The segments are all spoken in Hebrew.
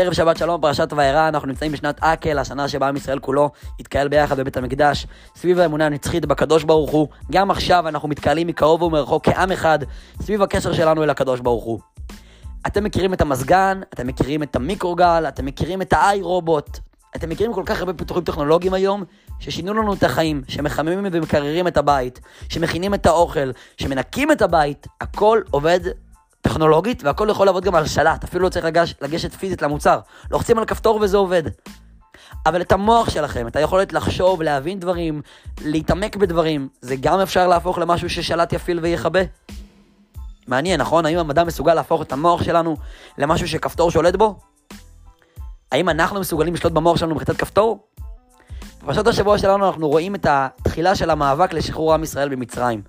ערב שבת שלום, פרשת וירא, אנחנו נמצאים בשנת אקל, השנה שבה עם ישראל כולו התקהל ביחד בבית המקדש, סביב האמונה הנצחית בקדוש ברוך הוא. גם עכשיו אנחנו מתקהלים מקרוב ומרחוק כעם אחד, סביב הקשר שלנו אל הקדוש ברוך הוא. אתם מכירים את המזגן, אתם מכירים את המיקרוגל, אתם מכירים את האיי רובוט, אתם מכירים כל כך הרבה פיתוחים טכנולוגיים היום, ששינו לנו את החיים, שמחממים ומקררים את הבית, שמכינים את האוכל, שמנקים את הבית, הכל עובד טכנולוגית, והכל יכול לעבוד גם על שלט, אפילו לא צריך לגש, לגשת פיזית למוצר. לוחצים על כפתור וזה עובד. אבל את המוח שלכם, את היכולת לחשוב, להבין דברים, להתעמק בדברים, זה גם אפשר להפוך למשהו ששלט יפעיל ויכבה. מעניין, נכון? האם המדע מסוגל להפוך את המוח שלנו למשהו שכפתור שולט בו? האם אנחנו מסוגלים לשלוט במוח שלנו בחיטת כפתור? בפרשת השבוע שלנו אנחנו רואים את התחילה של המאבק לשחרור עם ישראל במצרים.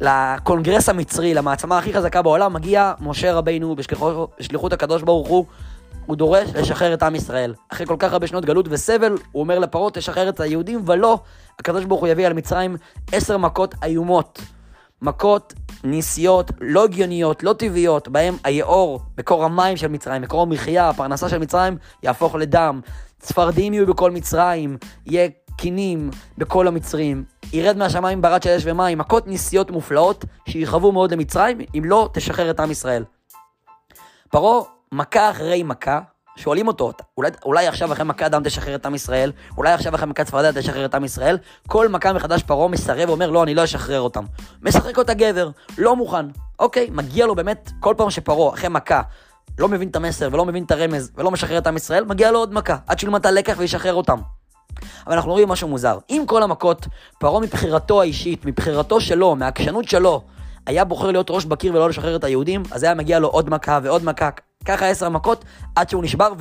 לקונגרס המצרי, למעצמה הכי חזקה בעולם, מגיע משה רבינו בשליחות, הקדוש ברוך הוא, הוא דורש לשחרר את עם ישראל. אחרי כל כך הרבה שנות גלות וסבל, הוא אומר לפרעה, תשחרר את היהודים, ולא, הקדוש ברוך הוא יביא על מצרים עשר מכות איומות. מכות ניסיות, לא הגיוניות, לא טבעיות, בהם היאור, מקור המים של מצרים, מקור המחיה, הפרנסה של מצרים, יהפוך לדם. צפרדים יהיו בכל מצרים, יהיה קינים בכל המצרים. ירד מהשמיים ברד של אש ומים, מכות ניסיות מופלאות שיכאבו מאוד למצרים, אם לא תשחרר את עם ישראל. פרעה, מכה אחרי מכה, שואלים אותו, אולי, אולי עכשיו אחרי מכה דם תשחרר את עם ישראל, אולי עכשיו אחרי מכת צפרדע תשחרר את עם ישראל, כל מכה מחדש פרעה מסרב ואומר, לא, אני לא אשחרר אותם. משחק אותה גבר, לא מוכן. אוקיי, מגיע לו באמת, כל פעם שפרעה, אחרי מכה, לא מבין את המסר ולא מבין את הרמז ולא משחרר את עם ישראל, מגיע לו עוד מכה, עד שילמד את הלקח וישחרר אותם. אבל אנחנו רואים משהו מוזר. עם כל המכות, פרעה מבחירתו האישית, מבחירתו שלו, מהעקשנות שלו, היה בוחר להיות ראש בקיר ולא לשחרר את היהודים, אז היה מגיע לו עוד מכה ועוד מכה, ככה עשר מכות, עד שהוא נשבר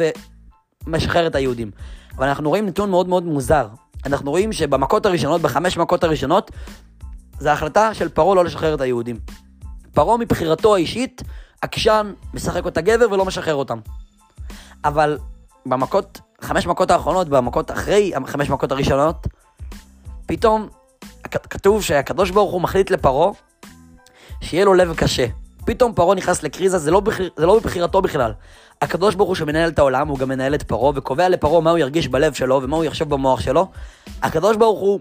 ומשחרר את היהודים. אבל אנחנו רואים נתון מאוד מאוד מוזר. אנחנו רואים שבמכות הראשונות, בחמש מכות הראשונות, זו החלטה של פרעה לא לשחרר את היהודים. פרעה מבחירתו האישית, עקשן, משחק אותה גבר ולא משחרר אותם. אבל במכות חמש מכות האחרונות, במכות אחרי החמש מכות הראשונות, פתאום כתוב שהקדוש ברוך הוא מחליט לפרעה שיהיה לו לב קשה. פתאום פרעה נכנס לקריזה, זה לא, בחיר, זה לא בבחירתו בכלל. הקדוש ברוך הוא שמנהל את העולם, הוא גם מנהל את פרעה, וקובע לפרעה מה הוא ירגיש בלב שלו ומה הוא יחשב במוח שלו. הקדוש ברוך הוא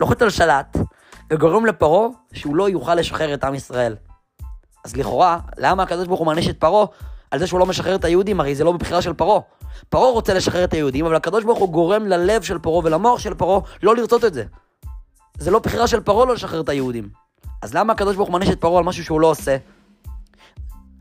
לוחץ על שלט, וגורם לפרעה שהוא לא יוכל לשחרר את עם ישראל. אז לכאורה, למה הקדוש ברוך הוא מעניש את פרעה על זה שהוא לא משחרר את היהודים? הרי זה לא בבחירה של פרעה. פרעה רוצה לשחרר את היהודים, אבל הקדוש ברוך הוא גורם ללב של פרעה ולמוח של פרעה לא לרצות את זה. זה לא בחירה של פרעה לא לשחרר את היהודים. אז למה הקדוש ברוך הוא מעניש את פרעה על משהו שהוא לא עושה?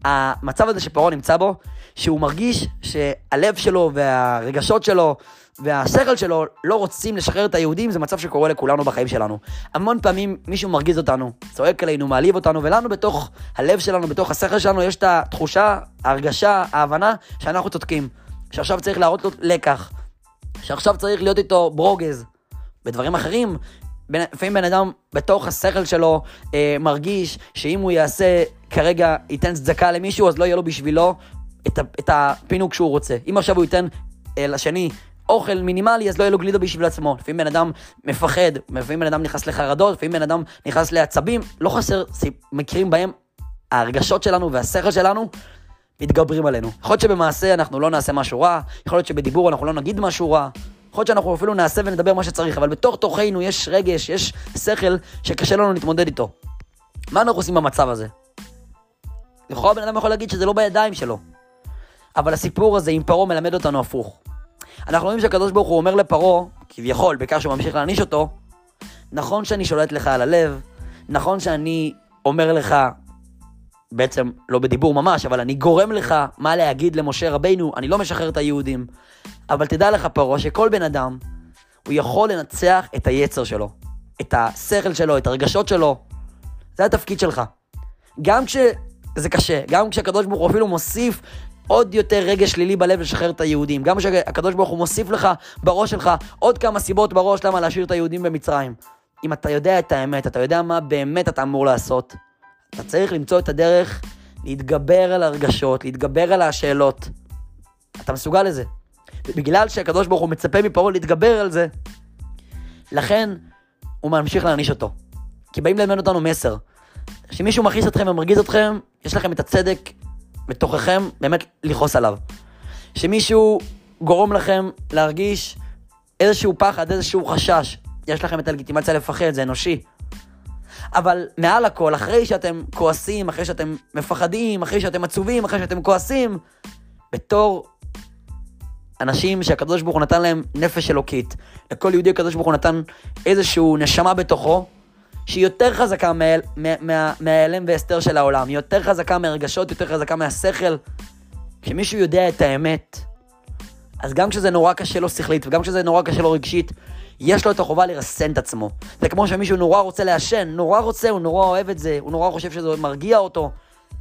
המצב הזה שפרעה נמצא בו, שהוא מרגיש שהלב שלו והרגשות שלו והשכל שלו לא רוצים לשחרר את היהודים, זה מצב שקורה לכולנו בחיים שלנו. המון פעמים מישהו מרגיז אותנו, צועק עלינו, מעליב אותנו, ולנו בתוך הלב שלנו, בתוך השכל שלנו, יש את התחושה, ההרגשה, ההבנה שאנחנו צודקים. שעכשיו צריך להראות לו לקח, שעכשיו צריך להיות איתו ברוגז. בדברים אחרים, לפעמים בן אדם בתוך השכל שלו אה, מרגיש שאם הוא יעשה, כרגע ייתן צדקה למישהו, אז לא יהיה לו בשבילו את, את הפינוק שהוא רוצה. אם עכשיו הוא ייתן אה, לשני אוכל מינימלי, אז לא יהיה לו גלידה בשביל עצמו. לפעמים בן אדם מפחד, לפעמים בן אדם נכנס לחרדות, לפעמים בן אדם נכנס לעצבים. לא חסר מקרים בהם ההרגשות שלנו והשכל שלנו מתגברים עלינו. יכול להיות שבמעשה אנחנו לא נעשה משהו רע, יכול להיות שבדיבור אנחנו לא נגיד משהו רע, יכול להיות שאנחנו אפילו נעשה ונדבר מה שצריך, אבל בתוך תוכנו יש רגש, יש שכל שקשה לנו להתמודד איתו. מה אנחנו עושים במצב הזה? לכאורה בן אדם יכול להגיד שזה לא בידיים שלו. אבל הסיפור הזה עם פרעה מלמד אותנו הפוך. אנחנו רואים שהקדוש ברוך הוא אומר לפרעה, כביכול, בעיקר שהוא ממשיך להעניש אותו, נכון שאני שולט לך על הלב, נכון שאני אומר לך בעצם לא בדיבור ממש, אבל אני גורם לך מה להגיד למשה רבינו, אני לא משחרר את היהודים. אבל תדע לך פרעה שכל בן אדם, הוא יכול לנצח את היצר שלו, את השכל שלו, את הרגשות שלו. זה התפקיד שלך. גם כשזה קשה, גם כשהקדוש ברוך הוא אפילו מוסיף עוד יותר רגש שלילי בלב לשחרר את היהודים. גם כשהקדוש ברוך הוא מוסיף לך בראש שלך עוד כמה סיבות בראש למה להשאיר את היהודים במצרים. אם אתה יודע את האמת, אתה יודע מה באמת אתה אמור לעשות, אתה צריך למצוא את הדרך להתגבר על הרגשות, להתגבר על השאלות. אתה מסוגל לזה. בגלל שהקדוש ברוך הוא מצפה מפרעה להתגבר על זה, לכן הוא ממשיך להעניש אותו. כי באים ללמד אותנו מסר. כשמישהו מכעיס אתכם ומרגיז אתכם, יש לכם את הצדק בתוככם באמת לכעוס עליו. שמישהו גורם לכם להרגיש איזשהו פחד, איזשהו חשש. יש לכם את הלגיטימציה לפחד, זה אנושי. אבל מעל הכל, אחרי שאתם כועסים, אחרי שאתם מפחדים, אחרי שאתם עצובים, אחרי שאתם כועסים, בתור אנשים שהקדוש ברוך הוא נתן להם נפש אלוקית, לכל יהודי הקדוש ברוך הוא נתן איזשהו נשמה בתוכו, שהיא יותר חזקה מההיעלם והסתר של העולם, היא יותר חזקה מהרגשות, יותר חזקה מהשכל. כשמישהו יודע את האמת, אז גם כשזה נורא קשה לו שכלית, וגם כשזה נורא קשה לו רגשית, יש לו את החובה לרסן את עצמו. זה כמו שמישהו נורא רוצה לעשן, נורא רוצה, הוא נורא אוהב את זה, הוא נורא חושב שזה מרגיע אותו.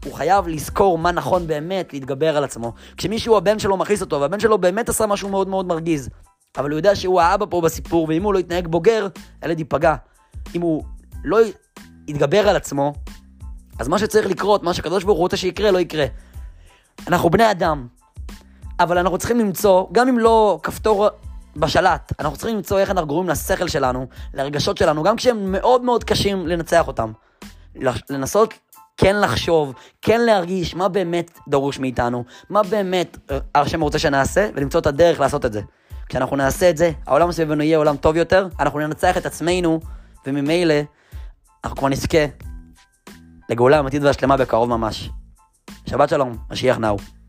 הוא חייב לזכור מה נכון באמת, להתגבר על עצמו. כשמישהו, הבן שלו מכניס אותו, והבן שלו באמת עשה משהו מאוד מאוד מרגיז, אבל הוא יודע שהוא האבא פה בסיפור, ואם הוא לא יתנהג בוגר, הילד ייפגע. אם הוא לא יתגבר על עצמו, אז מה שצריך לקרות, מה שקדוש ברוך הוא רוצה שיקרה, לא יקרה. אנחנו בני אדם, אבל אנחנו צריכים למצוא, גם אם לא כפתור בשלט, אנחנו צריכים למצוא איך אנחנו גורמים לשכל שלנו, לרגשות שלנו, גם כשהם מאוד מאוד קשים לנצח אותם. לנסות כן לחשוב, כן להרגיש מה באמת דרוש מאיתנו, מה באמת אה, השם רוצה שנעשה, ולמצוא את הדרך לעשות את זה. כשאנחנו נעשה את זה, העולם סביבנו יהיה עולם טוב יותר, אנחנו ננצח את עצמנו, וממילא אנחנו כבר נזכה לגאולה אמיתית והשלמה בקרוב ממש. שבת שלום, משיח נאו.